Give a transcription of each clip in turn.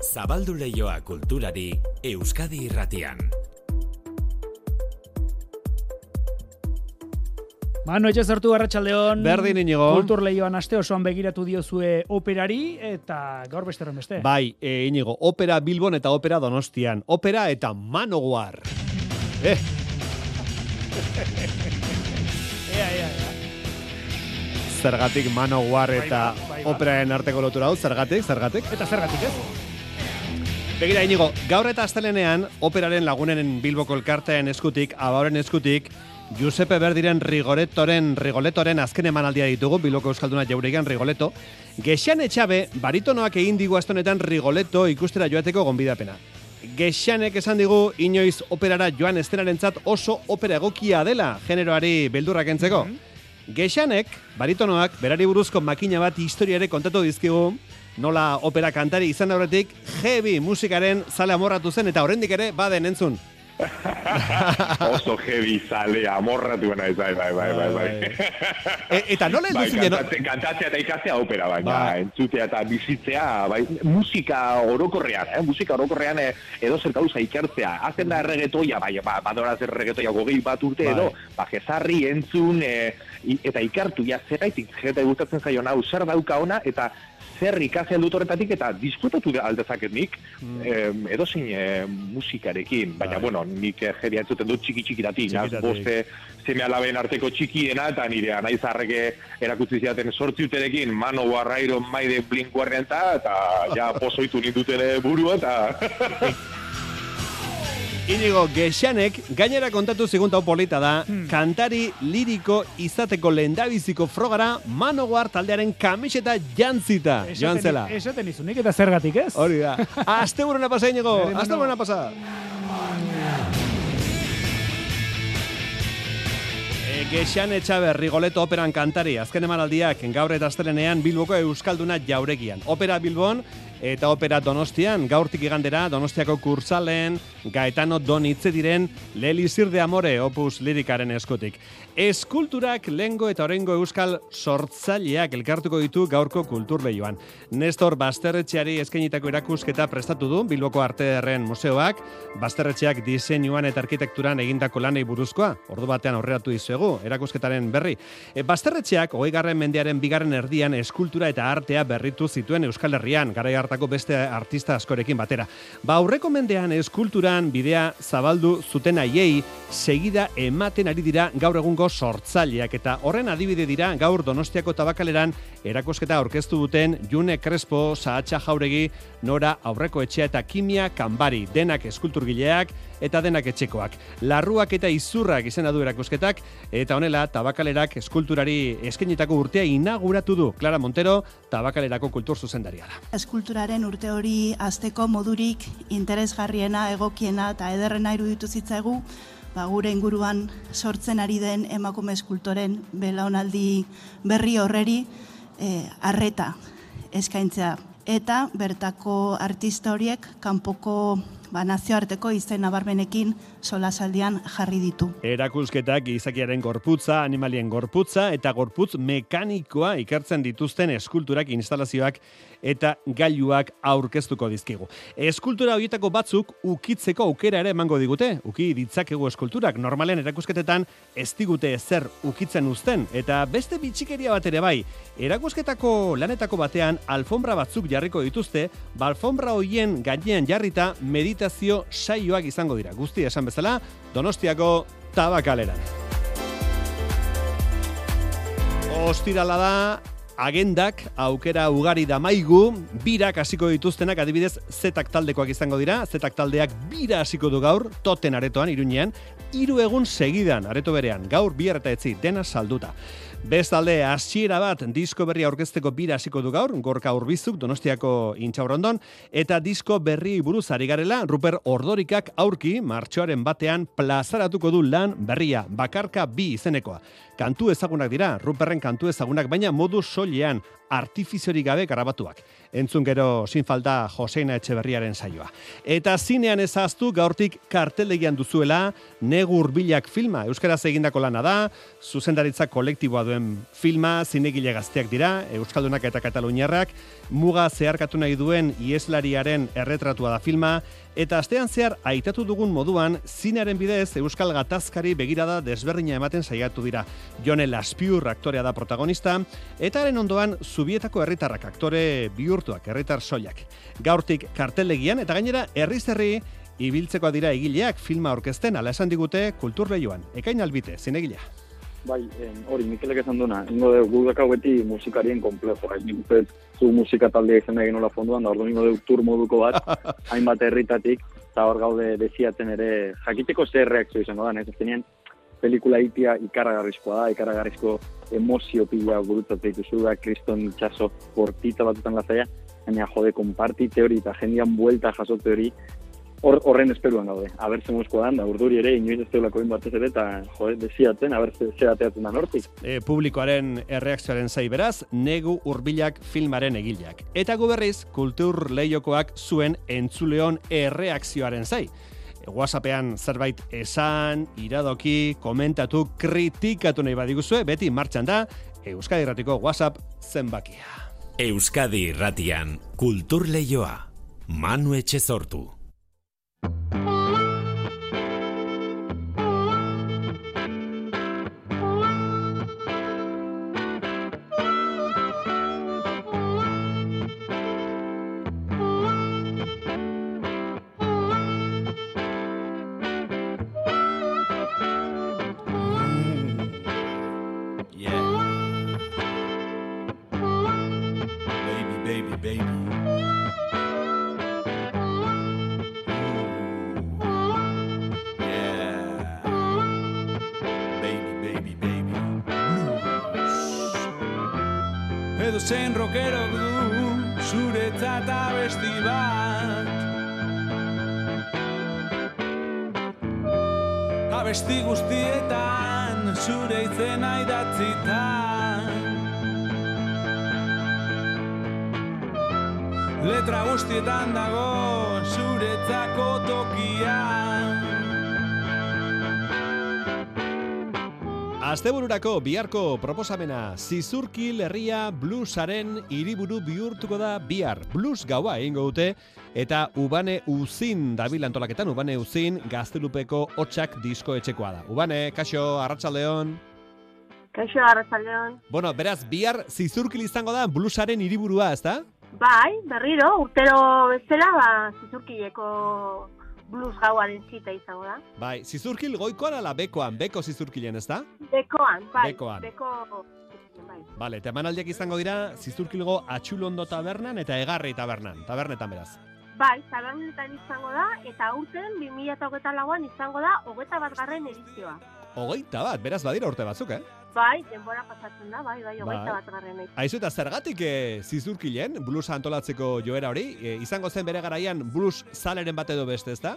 Zabaldu leioa kulturari Euskadi irratian. Manu etxe zartu garratxaldeon. Berdin inigo. Kultur lehioan aste osoan begiratu diozue operari eta gaur besteron beste. Bai, e, inigo, opera Bilbon eta opera Donostian. Opera eta Manowar. Eh, Ea, ea, ea. zergatik Manowar Bai eta ba, bai ba. operaen arteko lotura hau, zergatik, zergatik. Eta zergatik ez? Begira, inigo, gaur eta astelenean, operaren lagunen Bilboko elkartean eskutik, abauren eskutik, Giuseppe Berdiren Rigoretoren, Rigoletoren azken emanaldia ditugu, Bilboko Euskalduna jauregan Rigoleto. Gexan etxabe, baritonoak egin digu astonetan Rigoleto ikustera joateko gonbidapena. Gexanek esan digu, inoiz operara joan estenarentzat oso opera egokia dela, generoari beldurrak entzeko. Gexanek, baritonoak, berari buruzko makina bat historiare kontatu dizkigu, nola opera kantari izan aurretik, heavy musikaren zale amorratu zen eta oraindik ere baden entzun. Oso heavy zale, amorratu ez, bai, bai, bai, bai, bai. E, eta nola Bai, heldu zinen? kantatzea, kantatzea eta ikastea opera, baina Bai. entzutea eta bizitzea, bai, musika orokorrean, eh? musika orokorrean eh, edo zer gauza ikertzea. Hazen da erregetoia, bai, ba, badora zer erregetoia gogei bat urte Bai. edo, ba, jezarri entzun eh, eta ikartu, ja, zeraitik, jete gustatzen zaio hau, zer dauka ona, eta zer ikasi dut horretatik eta disfrutatu aldezaket nik mm. edozein eh, musikarekin, baina Bai. bueno, nik eh, jeria entzuten dut txiki txikitatik, naz boste zeme alaben arteko txikiena, eta nire anaizarreke erakutsi ziaten sortzi urterekin, mano barrairo maide blink eta, eta ja pozoitu nindutene burua, eta Inigo Gexanek gainera kontatu zigun hau polita da, Hmm. kantari liriko izateko lehendabiziko frogara Manowar taldearen kamiseta jantzita, joan zela. Esaten izunik eta zergatik ez? Hori da. Aste buruna pasa, Inigo. Aste buruna pasa. E, Gexan etxabe Rigoleto operan kantari, azken emanaldiak gaur eta astelenean Bilboko Euskalduna jauregian. Opera Bilbon eta opera Donostian, gaurtik igandera Donostiako kursalen, Gaetano Donitze diren Lelisir de Amore opus lirikaren eskutik. Eskulturak lengo eta orengo euskal sortzaileak elkartuko ditu gaurko kultur lehioan. Nestor Basterretxeari eskainitako erakusketa prestatu du Bilboko Arte Ederren Museoak, Basterretxeak diseinuan eta arkitekturan egindako lanei buruzkoa, ordu batean aurreratu dizuegu, erakusketaren berri. E, Basterretxeak, hogei mendearen bigarren erdian eskultura eta artea berritu zituen Euskal Herrian, garai hartako beste artista askorekin batera. Ba, aurreko mendean eskulturan bidea zabaldu zuten haiei, segida ematen ari dira gaur egungo sortzaileak eta horren adibide dira gaur Donostiako tabakaleran erakusketa aurkeztu duten June Crespo, Sahatxa Jauregi, Nora Aurreko Etxea eta Kimia Kanbari, denak eskulturgileak eta denak etxekoak. Larruak eta izurrak izena du erakusketak eta honela tabakalerak eskulturari eskenitako urtea inauguratu du. Clara Montero, tabakalerako kultur zuzendaria da. eskulturaren urte hori azteko modurik interesgarriena, egokiena eta ederrena iruditu zitzaigu, ba, gure inguruan sortzen ari den emakume eskultoren belaunaldi berri horreri eh, arreta eskaintzea. Eta bertako artista horiek kanpoko ba, nazioarteko izen nabarmenekin solasaldian jarri ditu. Erakusketak gizakiaren gorputza, animalien gorputza eta gorputz mekanikoa ikertzen dituzten eskulturak, instalazioak eta gailuak aurkeztuko dizkigu. Eskultura horietako batzuk ukitzeko aukera ere emango digute. Uki ditzakegu eskulturak normalen erakusketetan ez digute ezer ukitzen uzten eta beste bitxikeria bat ere bai. Erakusketako lanetako batean alfombra batzuk jarriko dituzte, ba alfombra hoien gainean jarrita meditazio saioak izango dira. Guzti esan bezala, Donostiako tabakaleran. Ostirala da, agendak aukera ugari damaigu, birak hasiko dituztenak adibidez zetak taldekoak izango dira, zetak taldeak bira hasiko du gaur, toten aretoan, iruñean, hiru egun segidan, areto berean, gaur bihar eta etzi, dena salduta. Bestalde, hasiera bat disko berria aurkezteko bira hasiko du gaur, gorka urbizuk donostiako intxaurondon, eta disko berri buruz ari garela, Ruper Ordorikak aurki, martxoaren batean plazaratuko du lan berria, bakarka bi izenekoa. Kantu ezagunak dira, Ruperren kantu ezagunak, baina modu soilean, artifiziorik gabe grabatuak. Entzun gero sin falta Joseina Etxeberriaren saioa. Eta zinean ezaztu gaurtik kartelegian duzuela Negur Bilak filma, euskaraz egindako lana da, zuzendaritza kolektiboa duen filma, zinegile gazteak dira, Euskaldunak eta Kataluniarrak, muga zeharkatu nahi duen ieslariaren erretratua da filma, eta astean zehar aitatu dugun moduan, zinearen bidez Euskal Gatazkari begirada desberdina ematen saiatu dira. Jone Laspiur aktorea da protagonista, eta haren ondoan zubietako herritarrak aktore bihurtuak, herritar soilak. Gaurtik kartelegian, eta gainera herriz herri, ibiltzeko dira egileak filma orkesten ala esan digute kultur lehioan. Ekain albite, zinegilea. Bai, hori, Mikelek esan duna, ingo de gugakau beti musikarien komplejo, hain nik zu musika taldea izan egin nola fonduan, da ordu ingo de tur moduko bat, hainbat herritatik, eta hor gaude desiatzen ere, jakiteko zer reakzio izango da, ez zenien, pelikula itia ikaragarrizkoa da, ikaragarrizko emozio pila gurutzatzen dituzu da, kriston itxaso portita batutan lazaia, baina jode, konpartite hori eta jendian buelta jasote hori, hor, horren esperuan gaude. Aber ze dan, da urduri ere, inoiz ez teulako batez ere, eta jo, desiatzen, aber ze, ze ateatzen da nortik. E, publikoaren erreakzioaren zai beraz, negu urbilak filmaren egileak. Eta guberriz, kultur lehiokoak zuen entzuleon erreakzioaren zai. E, WhatsAppean zerbait esan, iradoki, komentatu, kritikatu nahi badiguzue, beti martxan da, Euskadi Irratiko WhatsApp zenbakia. Euskadi Irratian, kultur lehioa, Manu Etxezortu. Izena idatzita Letra guztietan dago zuretzako tokian Astebururako biharko proposamena Zizurki Herria Bluesaren hiriburu bihurtuko da bihar. Blues gaua egingo dute eta Ubane Uzin dabil antolaketan Ubane Uzin Gaztelupeko hotsak disko etxekoa da. Ubane, kaixo, Arratsaldeon. Kaixo, Arratsaldeon. Bueno, beraz bihar Zizurkil izango da Bluesaren hiriburua, ezta? Bai, berriro, urtero bezala ba Zizurkileko blues gauaren zita izango da. Bai, zizurkil goikoan ala bekoan, beko zizurkilen, ez da? Bekoan, bai. Bekoan. Beko... Bai. Bale, temanaldiak izango dira zizurkilgo atxulondo tabernan eta egarri tabernan, tabernetan beraz. Bai, tabernetan izango da, eta urten 2008 lauan izango da, hogeta bat garren edizioa. Hogeita bat, beraz badira urte batzuk, eh? Bai, denbora pasatzen da, bai, bai, hogeita bai. bat garren. Aizu eta zergatik e, zizurkilen, blues antolatzeko joera hori, e, izango zen bere garaian blues zaleren bat edo beste, ezta?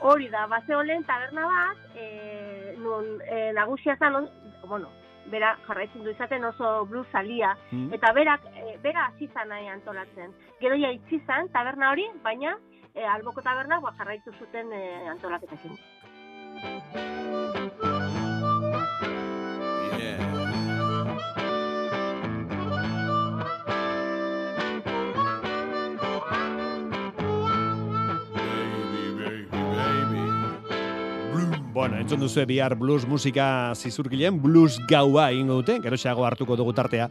Hori da, base holen taberna bat, e, nun e, nagusia zan, bueno, bera jarraitzen du izaten oso blues salia, hmm. eta berak, e, bera hasi nahi antolatzen. Gero ja itzi zan, taberna hori, baina e, alboko taberna ba, jarraitu zuten e, antolaketekin. Bueno, entzun duzu bihar blues musika zizurkilen, blues gaua ingo dute, gero xago hartuko dugu tartea,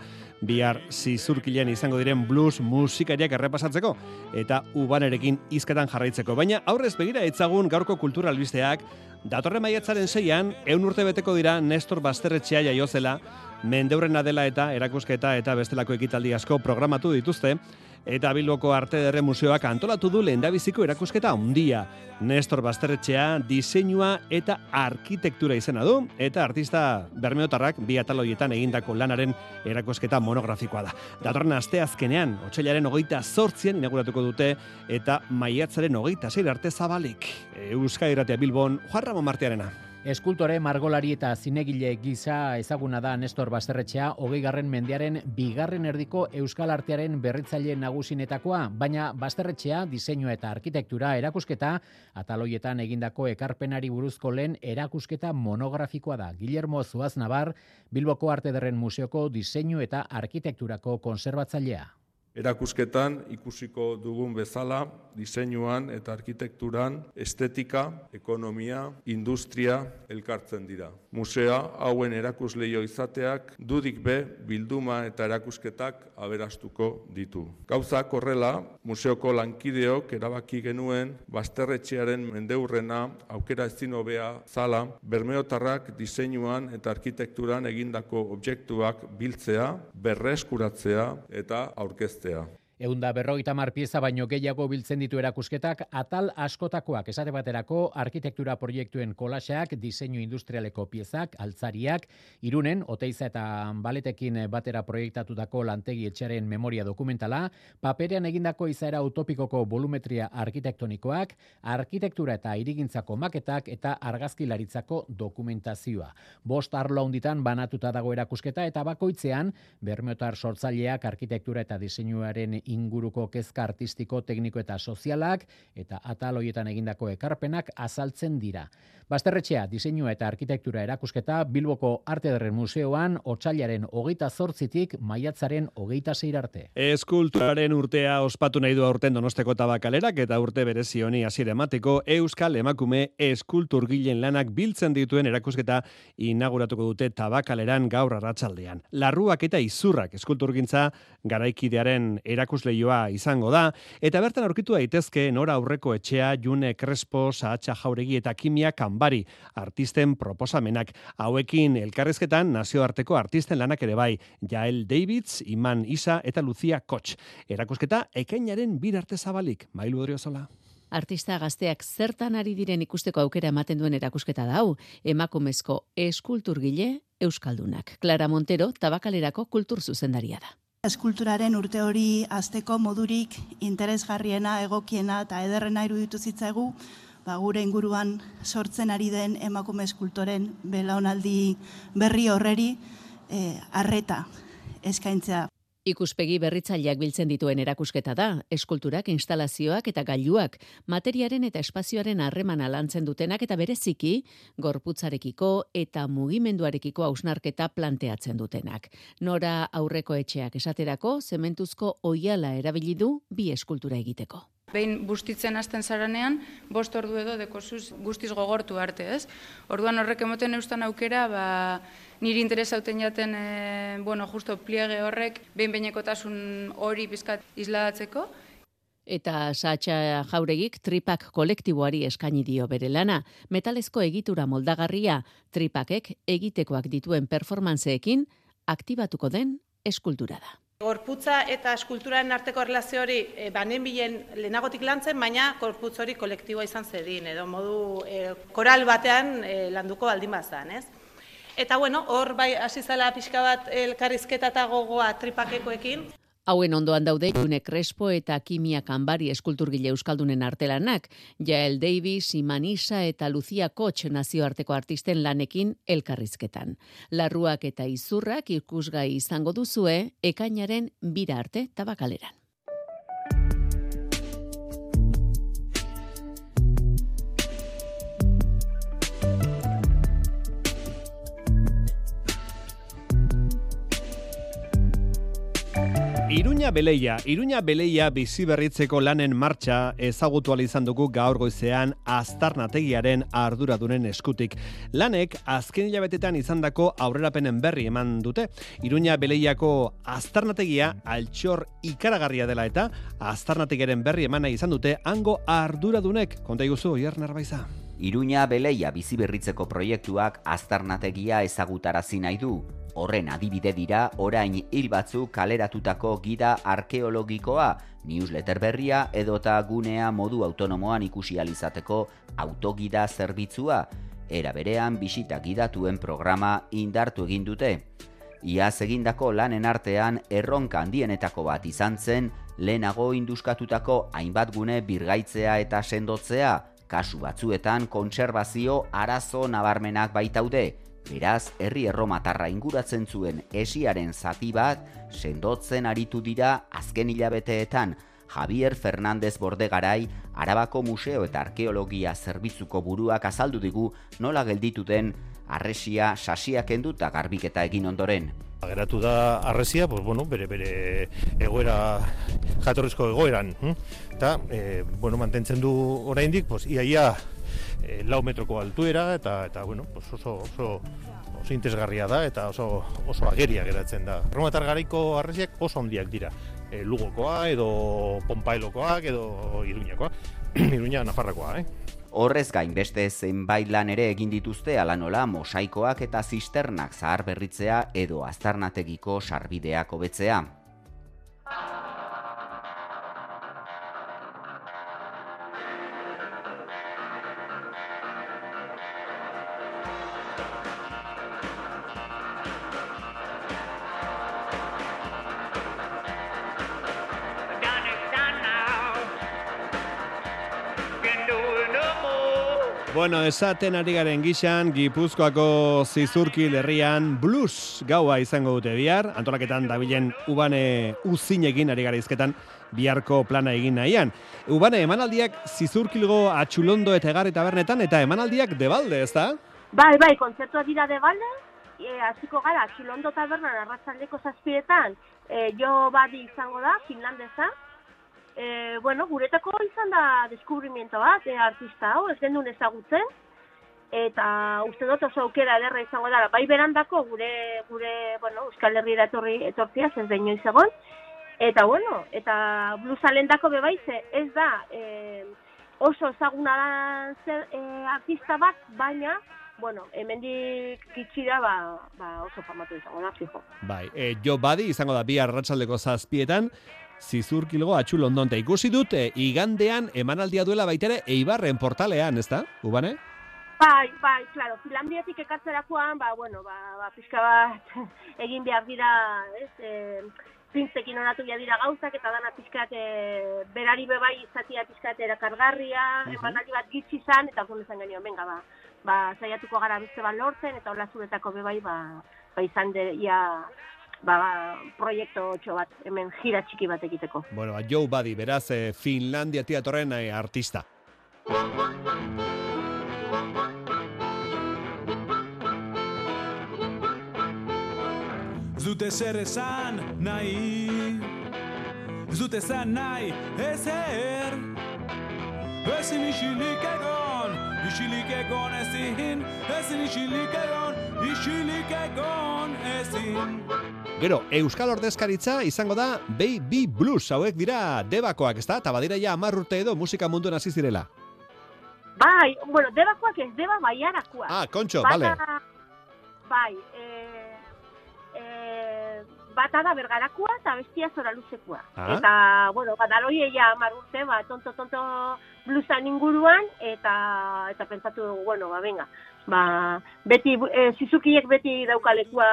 bihar zizurkilen izango diren blues musikariak errepasatzeko, eta ubanerekin izketan jarraitzeko. Baina aurrez begira etzagun gaurko kultura albisteak, datorre maiatzaren zeian, eun urte beteko dira Nestor Basterretxea jaiozela, mendeurrena dela eta erakusketa eta bestelako ekitaldi asko programatu dituzte, eta Bilboko Arte Derre Museoak antolatu du lehendabiziko erakusketa handia. Nestor Basterretxea diseinua eta arkitektura izena du eta artista Bermeotarrak bi ataloietan egindako lanaren erakusketa monografikoa da. Datorren aste azkenean, otxailaren hogeita sortzien inauguratuko dute eta maiatzaren hogeita zeir arte zabalik. Euskadi Bilbon, Juan Ramon Martiarena. Eskultore, margolari eta zinegile gisa ezaguna da Nestor Basterretxea, hogei garren mendearen bigarren erdiko Euskal Artearen berritzaile nagusinetakoa, baina Basterretxea diseinua eta arkitektura erakusketa, ataloietan egindako ekarpenari buruzko lehen erakusketa monografikoa da. Guillermo Zuaz Navar, Bilboko Arte Derren Museoko diseinu eta arkitekturako konserbatzailea. Erakusketan ikusiko dugun bezala, diseinuan eta arkitekturan, estetika, ekonomia, industria elkartzen dira. Musea hauen erakusleio izateak dudik be bilduma eta erakusketak aberastuko ditu. Gauza korrela, museoko lankideok erabaki genuen basterretxearen mendeurrena aukera ezin hobea zala, bermeotarrak diseinuan eta arkitekturan egindako objektuak biltzea, berreskuratzea eta aurkeztea. Yeah. Eunda berroita mar pieza baino gehiago biltzen ditu erakusketak, atal askotakoak esate baterako arkitektura proiektuen kolaxeak, diseinu industrialeko piezak, altzariak, irunen, oteiza eta baletekin batera proiektatutako lantegi etxearen memoria dokumentala, paperean egindako izaera utopikoko volumetria arkitektonikoak, arkitektura eta irigintzako maketak eta argazkilaritzako dokumentazioa. Bost arlo handitan banatuta dago erakusketa eta bakoitzean, bermeotar sortzaileak arkitektura eta diseinuaren inguruko kezka artistiko, tekniko eta sozialak eta atal hoietan egindako ekarpenak azaltzen dira. Basterretxea, diseinua eta arkitektura erakusketa Bilboko Arte Derren Museoan otxailaren hogeita zortzitik maiatzaren hogeita zeir arte. Eskulturaren urtea ospatu nahi du aurten donosteko tabakalerak eta urte berezioni hasiera emateko Euskal Emakume eskulturgilen lanak biltzen dituen erakusketa inauguratuko dute tabakaleran gaur arratsaldean. Larruak eta izurrak eskulturgintza garaikidearen erakusleioa izango da eta bertan aurkitu daitezke nora aurreko etxea June Crespo, Saatxa Jauregi eta Kimia Kanbari artisten proposamenak hauekin elkarrezketan nazioarteko artisten lanak ere bai Jael Davids, Iman Isa eta Lucia Koch. Erakusketa ekainaren bir arte zabalik, mailu odriozola. Artista gazteak zertan ari diren ikusteko aukera ematen duen erakusketa dau, emakumezko eskulturgile Euskaldunak. Clara Montero, tabakalerako kultur zuzendaria da. Eskulturaren urte hori azteko modurik interesgarriena, egokiena eta ederrena iruditu zitzaigu, ba, gure inguruan sortzen ari den emakume eskultoren belaunaldi berri horreri eh, arreta eskaintzea. Ikuspegi berritzaileak biltzen dituen erakusketa da, eskulturak, instalazioak eta gailuak, materiaren eta espazioaren harremana lantzen dutenak eta bereziki, gorputzarekiko eta mugimenduarekiko hausnarketa planteatzen dutenak. Nora aurreko etxeak esaterako, zementuzko oiala erabili du bi eskultura egiteko. Behin bustitzen hasten zaranean, bost ordu edo dekosuz guztiz gogortu arte, ez? Orduan horrek emoten eustan aukera, ba, niri interesa hauten jaten, e, bueno, justo pliege horrek, behin behinekotasun hori bizkat isladatzeko. Eta Satxa Jauregik tripak kolektiboari eskaini dio bere lana. Metalezko egitura moldagarria tripakek egitekoak dituen performantzeekin aktibatuko den eskultura da. Gorputza eta eskulturaren arteko erlazio hori e, banen bilen lehenagotik lantzen, baina gorputz hori kolektiboa izan zedin, edo modu e, koral batean e, landuko baldin bazan, ez? Eta bueno, hor bai hasi zela pixka bat elkarrizketa eta gogoa tripakekoekin. Hauen ondoan daude June Crespo eta Kimia Kanbari eskulturgile euskaldunen artelanak, Jael Davis, Imanisa eta Lucia Koch nazioarteko artisten lanekin elkarrizketan. Larruak eta izurrak ikusgai izango duzue ekainaren bira arte tabakaleran. Iruña Beleia, Iruña Beleia bizi berritzeko lanen martxa ezagutu izan dugu gaur goizean aztarnategiaren arduradunen eskutik. Lanek azken hilabetetan izandako aurrerapenen berri eman dute. Iruña Beleiako aztarnategia altxor ikaragarria dela eta aztarnategiaren berri emana izan dute hango arduradunek. Konta iguzu, Ier Narbaiza. Iruña Beleia bizi berritzeko proiektuak aztarnategia ezagutarazi nahi du. Horren adibide dira orain hil batzuk kaleratutako gida arkeologikoa, newsletter berria edota gunea modu autonomoan ikusi alizateko autogida zerbitzua, era berean bisita gidatuen programa indartu egin dute. Iaz egindako lanen artean erronka handienetako bat izan zen lehenago induskatutako hainbat gune birgaitzea eta sendotzea, Kasu batzuetan kontserbazio arazo nabarmenak baitaude, beraz herri erromatarra inguratzen zuen esiaren zati bat sendotzen aritu dira azken hilabeteetan Javier Fernández Bordegarai Arabako Museo eta Arkeologia Zerbitzuko buruak azaldu digu nola gelditu den arresia sasiak enduta garbiketa egin ondoren. Geratu da arresia, pues, bueno, bere bere egoera jatorrizko egoeran, hm? eta e, bueno, mantentzen du oraindik, pues iaia e, lau metroko altuera eta eta bueno, pues oso oso oso interesgarria da eta oso oso ageria geratzen da. Romatar garaiko arresiak oso handiak dira. E, Lugokoa edo Pompailokoak edo Iruñakoa. Iruña Nafarrakoa, eh? Horrez gain beste zenbait lan ere egin dituzte ala nola mosaikoak eta zisternak zahar berritzea edo aztarnategiko sarbideak hobetzea. Bueno, esaten ari garen gixan, Gipuzkoako zizurki herrian blues gaua izango dute bihar, antolaketan dabilen ubane uzinekin ari gara izketan biharko plana egin nahian. Ubane, emanaldiak zizurkilgo atxulondo eta egarri tabernetan, eta emanaldiak debalde, ez da? Bai, bai, kontzertua dira debalde, e, hasiko gara, atxulondo tabernan arratzaldeko zazpietan, e, jo badi izango da, finlandesa, e, bueno, guretako izan da deskubrimiento bat, e, artista hau, ez gendun ezagutzen, eta uste dut oso aukera ederra izango dara, bai berandako gure, gure bueno, Euskal Herriera etorri, etortzia, ez da inoiz egon, eta bueno, eta blues alendako bebaize, ez da e, oso ezaguna da zer, e, artista bat, baina, bueno, hemendik gitxira ba, ba oso famatu izango da, fijo. Bai, e, jo badi izango da bi arratsaldeko zazpietan, zizurkilgo atxul ondonte ikusi dut, e, igandean emanaldia duela baitere eibarren portalean, ez da, Ubane? Bai, bai, claro, Finlandiatik ekatzerakoan, ba, bueno, ba, ba, pixka bat egin behar dira, ez, e, pintzekin onatu ja dira gauzak, eta dana pixkat e, berari bebai izatia pixkat erakargarria, uh -huh. emanaldi bat gitsi izan, eta orduan izan genioen, venga, ba, ba, saiatuko gara beste bat lortzen, eta hola zuretako bebai, ba, ba izan de, ia, ba, ba, proiektu txo bat, hemen gira txiki bat egiteko. Bueno, ba, Joe Buddy, beraz, eh, Finlandia tiatorren eh, artista. Zute zer esan nahi Zute esan nahi ezer Ezin isilik egon Isilik egon ezin Ezin isilik egon Isilik egon ezin Gero, Euskal Ordezkaritza izango da Baby Blues, hauek dira debakoak, ez da? Eta badira ja amarrurte edo musika munduan hasi zirela. Bai, bueno, debakoak ez, deba baiarakoa. Ah, kontxo, bale. Bai, e, e, bata da bergarakoa eta bestia zora luzekoa. Ah. Eta, bueno, badaloi eia amarrurte, ba, tonto-tonto bluesan inguruan, eta eta pentsatu dugu, bueno, ba, venga, ba, beti, e, zizukiek beti daukalekua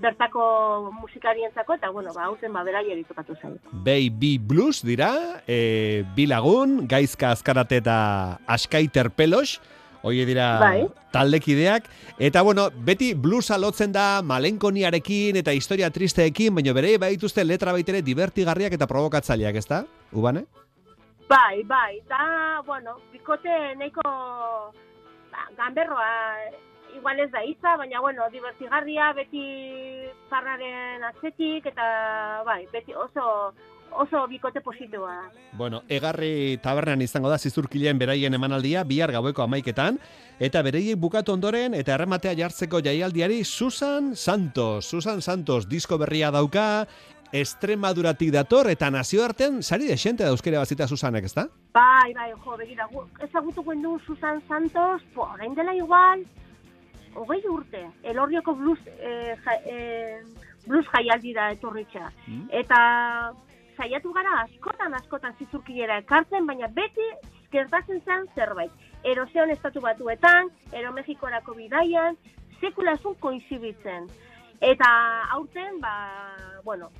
bertako musikarientzako eta bueno, ba hauzen ba beraieri tokatu zaio. Baby Blues dira, e, bilagun, gaizka azkarate eta askaiter pelos, Oie dira Bai. taldekideak. Eta bueno, beti bluesa lotzen da malenkoniarekin eta historia tristeekin, baina bere baituzte letra baitere divertigarriak eta provokatzaileak, ezta? Ubane? Bai, bai, da, bueno, bikote nahiko ba, ganberroa igual ez da hitza, baina bueno, divertigarria beti zarraren atzetik eta bai, beti oso oso bikote positiboa da. Bueno, egarri tabernan izango da zizurkileen beraien emanaldia bihar gaueko amaiketan, eta bereiek bukatu ondoren eta errematea jartzeko jaialdiari Susan Santos. Susan Santos disko berria dauka, Estremaduratik dator eta nazioartean sari de xente euskera bazita Susanek, ezta? Bai, bai, jo, begira, gu- ezagutuko du Susan Santos, po, orain dela igual, hogei urte, elorrioko blues, eh, ja, eh, blues jaialdira etorritxa. Eta saiatu gara askotan askotan zizurkilera ekartzen, baina beti gertatzen zen zerbait. Eroseon estatu batuetan, ero Mexikorako bidaian, sekula zun. Eta aurten, ba, bueno,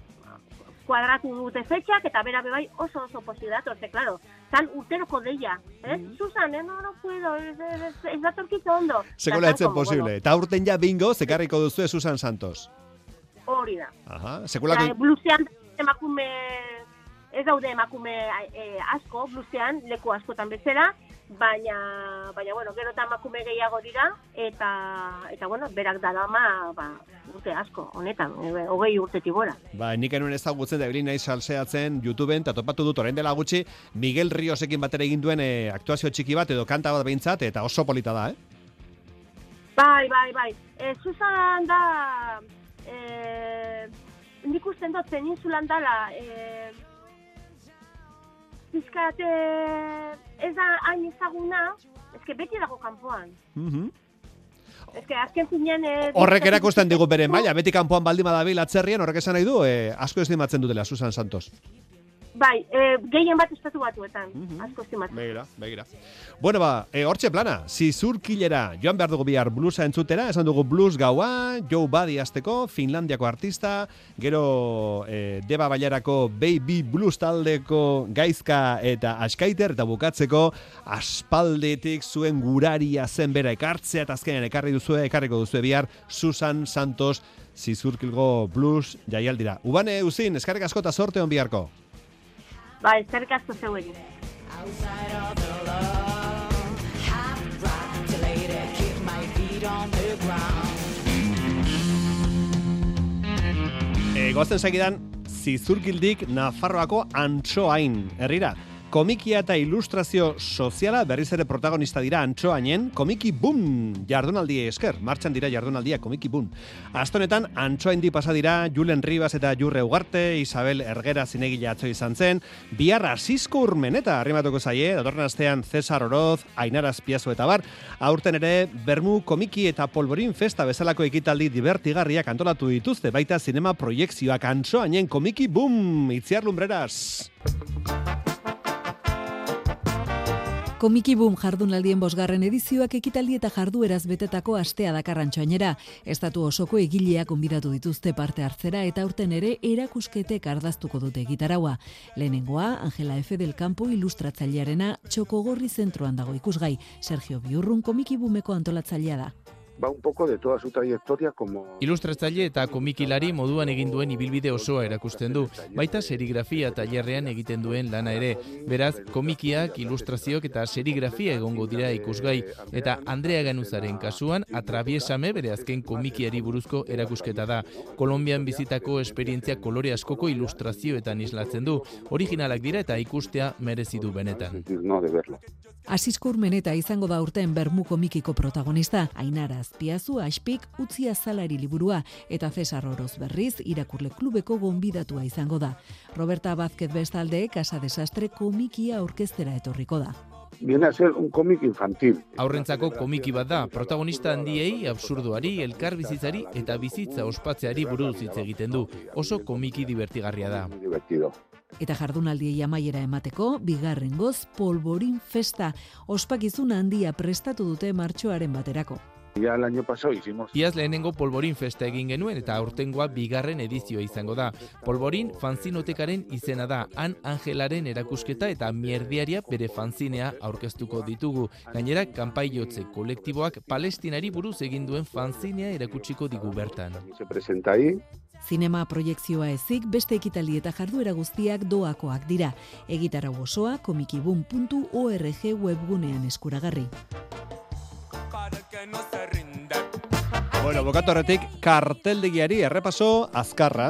kuadratu dute fetxak, eta bera bebai oso oso posi dator, ze, claro, zan urteroko deia, eh? Susan, eh, no, no puedo, ez, ez, ez, ez datorkitzo ondo. Sekola etzen posible. Eta urten ja bingo, zekarriko duzu Susan Santos. Hori da. Aha, sekulako... blusean emakume, ez daude emakume eh, asko, blusean, leku askotan bezala, baina, baina, bueno, gero eta emakume gehiago dira, eta, eta bueno, berak darama, ba, urte asko, honetan, hogei urtetik gora. Ba, nik enuen ezagutzen da ebili nahi salseatzen YouTubeen, eta topatu dut orain dela gutxi, Miguel Riosekin batera egin duen eh, aktuazio txiki bat, edo kanta bat behintzat, eta oso polita da, eh? Bai, bai, bai. E, Susan da, e, nik usten dut peninsulan dala, e, pizkat, ez da hain ezaguna, ezke beti dago kanpoan. Mhm. Ezke azken zinean... E, Horrek erakusten digu bere maila, beti kanpoan baldin badabil atzerrian, horrek esan nahi du, eh, asko estimatzen dutela Susan Santos. Bai, e, gehien bat estatu batuetan, asko estimatzen. Begira, begira. Bueno, ba, e, hortxe plana, zizurkilera joan behar dugu bihar bluesa entzutera, esan dugu blues gaua, Joe Buddy azteko, Finlandiako artista, gero e, Deba Bailarako Baby Blues taldeko gaizka eta askaiter, eta bukatzeko aspaldetik zuen guraria zen bera ekartzea, eta azkenean ekarri duzue, ekarriko duzue bihar Susan Santos zizurkilgo blues jaialdira. Ubane, uzin, eskarrik asko eta sorte hon biharko. Bai, eskerrik asko zeueri. E, goazten segidan, zizurkildik Nafarroako antxoain, herrira. Komikia eta ilustrazio soziala berriz ere protagonista dira antxoainen, komiki boom jardunaldi esker, martxan dira jardunaldia komiki boom. Astonetan, antxoain di pasa dira Julen Ribas eta Jurre Ugarte, Isabel Ergera zinegile atzo izan zen, bihar asizko urmeneta arrimatuko zaie, datorren astean Cesar Oroz, Ainara Azpiazu eta bar, aurten ere Bermu komiki eta polvorin festa bezalako ekitaldi divertigarriak antolatu dituzte, baita zinema proiekzioak antxoainen komiki boom, itziar lumbreras. Komiki Boom jardunaldien bosgarren edizioak ekitaldi eta jardueraz betetako astea dakarrantxoainera. Estatu osoko egileak konbidatu dituzte parte hartzera eta aurten ere erakusketek ardaztuko dute gitaraua. Lehenengoa, Angela F. del Campo ilustratzailearena txokogorri zentroan dago ikusgai. Sergio Biurrun Komiki Boomeko antolatzailea da. Va un poco de toda su trayectoria como... Ilustratzaile eta komikilari moduan egin duen ibilbide osoa erakusten du, baita serigrafia tailerrean egiten duen lana ere. Beraz, komikiak, ilustrazioak eta serigrafia egongo dira ikusgai, eta Andrea Ganuzaren kasuan, atrabiesame bere azken komikiari buruzko erakusketa da. Kolombian bizitako esperientzia kolore askoko ilustrazioetan islatzen du, originalak dira eta ikustea merezi du benetan. No de verlo. Asisko urmeneta izango da urten Bermu komikiko protagonista, Ainara Azpiazu, Aspik, Utzi Azalari liburua, eta Cesar Oroz berriz, irakurle klubeko gonbidatua izango da. Roberta Vázquez bestalde, Casa Desastre komikia aurkeztera etorriko da. Viene a ser un cómic infantil. Aurrentzako komiki bat da, protagonista handiei, absurdoari, elkar bizitzari eta bizitza ospatzeari buruz hitz egiten du. Oso komiki divertigarria da. Eta jardunaldiei amaiera emateko, bigarren goz, polvorin festa, ospakizun handia prestatu dute martxoaren baterako. Ya el año pasado hicimos... Iaz lehenengo polvorin festa egin genuen eta aurtengoa bigarren edizioa izango da. Polvorin fanzinotekaren izena da, han Angelaren erakusketa eta mierdiaria bere fanzinea aurkeztuko ditugu. Gainera, kanpaiotze kolektiboak palestinari buruz egin duen fanzinea erakutsiko digu bertan. Se presenta ahí. Zinema proiektzioa ezik beste ekitaldi eta jarduera guztiak doakoak dira. Egitarau osoa komikibun.org webgunean eskuragarri. Bueno, bokatu horretik, karteldegiari errepaso azkarra.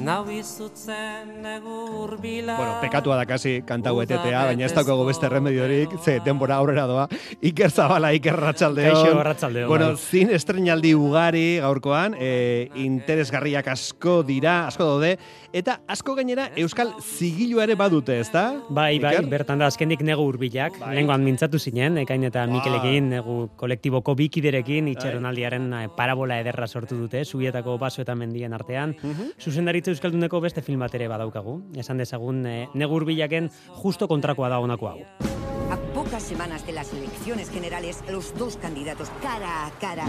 Nau izutzen egur bila Bueno, pekatua da kasi kantau etetea, baina ez dago beste remediorik, ze denbora aurrera doa. Iker Zabala, Iker Ratxaldeon. Kaixo, Arratsaldeon, Bueno, bai. zin estrenaldi ugari gaurkoan, e, interesgarriak asko dira, asko daude, eta asko gainera Euskal Zigilu ere badute, ezta? Bai, bai, Iker? bertan da azkendik negu hurbilak. Bai. Lengoan mintzatu zinen, ekain eta Mikelekin, negu kolektiboko bikiderekin, itxeronaldiaren eh, parabola ederra sortu dute, zubietako baso eta mendien artean. Zuzendaritza arte euskalduneko beste filmat ere badaukagu. Esan dezagun, e, negur bilaken justo kontrakoa da honako hau. A pocas semanas de las elecciones generales, los dos candidatos cara a cara.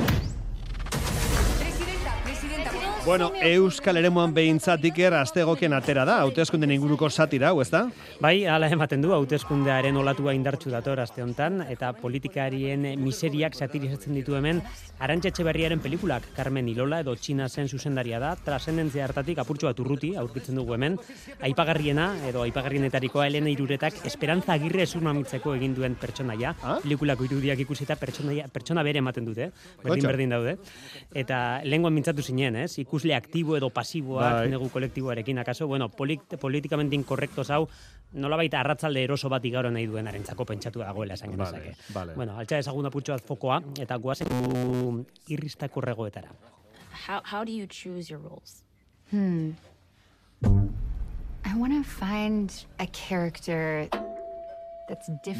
Presidenta, presidenta, presidenta. Bueno, Euskal Eremuan behintzat iker astegokien atera da, hauteskunden inguruko satira, hau, ez da? Bai, hala ematen du, hauteskundearen olatua indartsu dator aste hontan eta politikarien miseriak satirizatzen ditu hemen Arantxa Etxeberriaren pelikulak Carmen Ilola edo Txina zen zuzendaria da, trasendentzia hartatik apurtxo bat urruti aurkitzen dugu hemen, aipagarriena edo aipagarrienetarikoa Elena Iruretak Esperantza Agirre esurmamitzeko egin duen pertsonaia, pelikulako irudiak ikusita pertsonaia, pertsona bere ematen dute, berdin berdin daude. Eta lenguan mintzatu zinen, ez? Ikusle aktibo edo pasiboak Bai. negu kolektiboarekin akaso, bueno, polit, politikamente inkorrekto zau, nolabait arratzalde eroso bat igaro nahi duen arentzako pentsatu dagoela esan Vale, genezake. vale. Bueno, altxa ezagun apurtxo bat fokoa, eta guazen gu irristako regoetara. How, how do you choose your roles? Hmm. I want to find a character.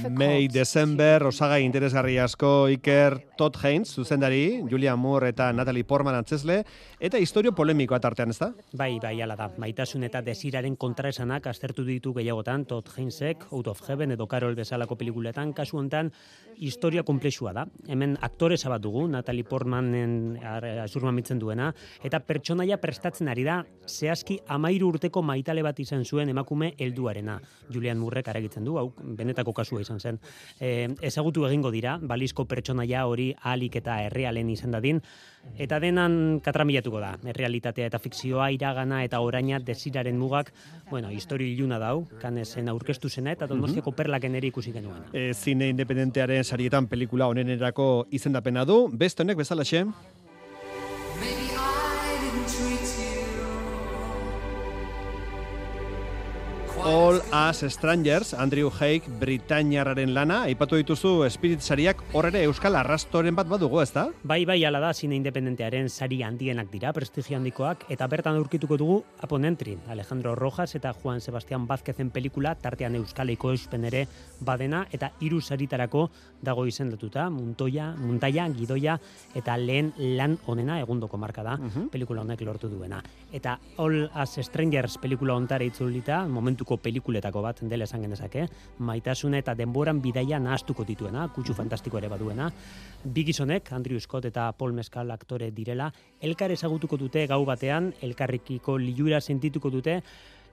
May, December, osagai interesgarri asko, Iker, Todd Haynes, zuzendari, Julia Moore eta Natalie Portman antzesle, eta historio polemikoa tartean, ez da? Bai, bai, ala da. Maitasun eta desiraren kontraesanak aztertu ditu gehiagotan Todd Haynesek, Out of Heaven edo Carol bezalako pelikuletan, kasu hontan historia komplexua da. Hemen aktoresa bat dugu, Natalie Portmanen azurmamitzen duena, eta pertsonaia prestatzen ari da, zehazki amairu urteko maitale bat izan zuen emakume helduarena. Julian Murrek aragitzen du, hau benetako kasua izan zen. E, ezagutu egingo dira, balizko pertsonaia hori ahalik eta errealen izan dadin, Eta denan katramilatuko da. Errealitatea eta fikzioa, iragana eta oraina desiraren mugak, bueno, historio iluna dau, kanesen aurkeztu zena eta donostiako perlaken ere ikusi genuen. E, zine independentearen sarietan pelikula honenerako izendapena du, beste honek bezalaxe, All As Strangers, Andrew Haig, Britainiarraren lana, aipatu dituzu Spirit sariak horre Euskal Arrastoren bat badugu, ez da? Bai, bai, ala da, zine independentearen sari handienak dira, prestigio handikoak, eta bertan aurkituko dugu Aponentri, Alejandro Rojas eta Juan Sebastián Vázquezen pelikula, tartean Euskaleiko euspen ere badena, eta hiru saritarako dago izendatuta, Muntoia, Muntaia, Gidoia, eta lehen lan onena egundoko marka da, pelikula honek lortu duena. Eta All As Strangers pelikula ontara itzulita, momentuko pelikuletako bat dela esan genezake, maitasuna eta denboran bidaia nahastuko dituena, kutsu fantastiko ere baduena. Bi gizonek, Andrew Scott eta Paul Mescal aktore direla, elkar ezagutuko dute gau batean, elkarrikiko liura sentituko dute,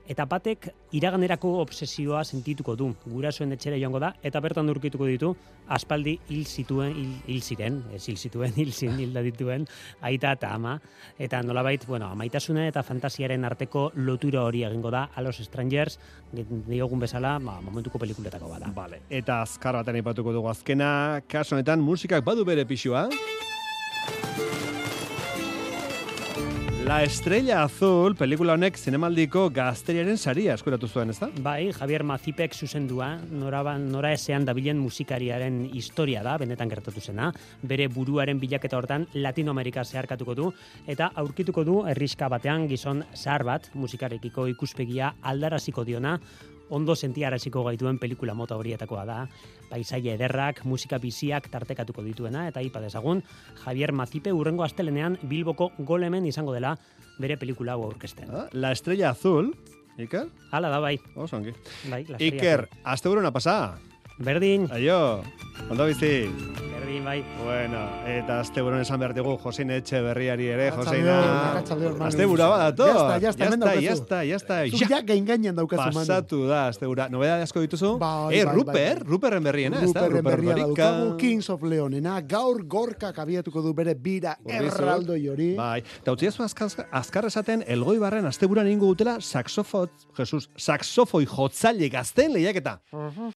eta batek iraganerako obsesioa sentituko du. Gurasoen etxera joango da, eta bertan urkituko ditu, aspaldi hil zituen, hil, ziren, ez hil zituen, hil zin, hil da dituen, aita eta ama, eta nolabait, bueno, amaitasuna eta fantasiaren arteko lotura hori egingo da, a los strangers, diogun bezala, ba, momentuko pelikuletako bada. Vale. Eta azkar baten aipatuko dugu azkena, kasu honetan musikak badu bere pixua. La Estrella Azul, pelikula honek zinemaldiko gazteriaren saria eskuratu zuen, ez da? Bai, Javier Mazipek zuzendua, nora, ba- nora esean dabilen musikariaren historia da, benetan gertatu zena. Bere buruaren bilaketa hortan Latinoamerika zeharkatuko du, eta aurkituko du herriska batean gizon zahar bat, musikarekiko ikuspegia aldaraziko diona, ondo sentiaraziko gaituen pelikula mota horietakoa da. Paisaia ederrak, musika biziak tartekatuko dituena, eta ipa dezagun, Javier Mazipe urrengo astelenean Bilboko golemen izango dela bere pelikula hau aurkezten. Ah, La Estrella Azul, Iker? Hala da, bai. Oso. Bai, La Iker, azte pasa. Berdin. Aio, ondo bizi. Berdin, bai. Bueno, eta azte buruan esan behar digu Josein Etxe berriari ere, Manu. Azte bura. Ya está, ya está, ya está, ya está. Zu ja gain gainean daukazu, Manu. Pasatu da, azte bura. Nobedade asko dituzu? Bai, eh, bai, Ruper, bai. Ruperren berriena, ez da? Ruperren berria Kings of Leonena, gaur gorkak abiatuko du bere bira erraldoi hori. Bai, eta utzi azkar, azkar esaten, elgoi barren asteburan ingo dutela saxofo, Jesus, saxofoi jotzaile gazten lehiaketa.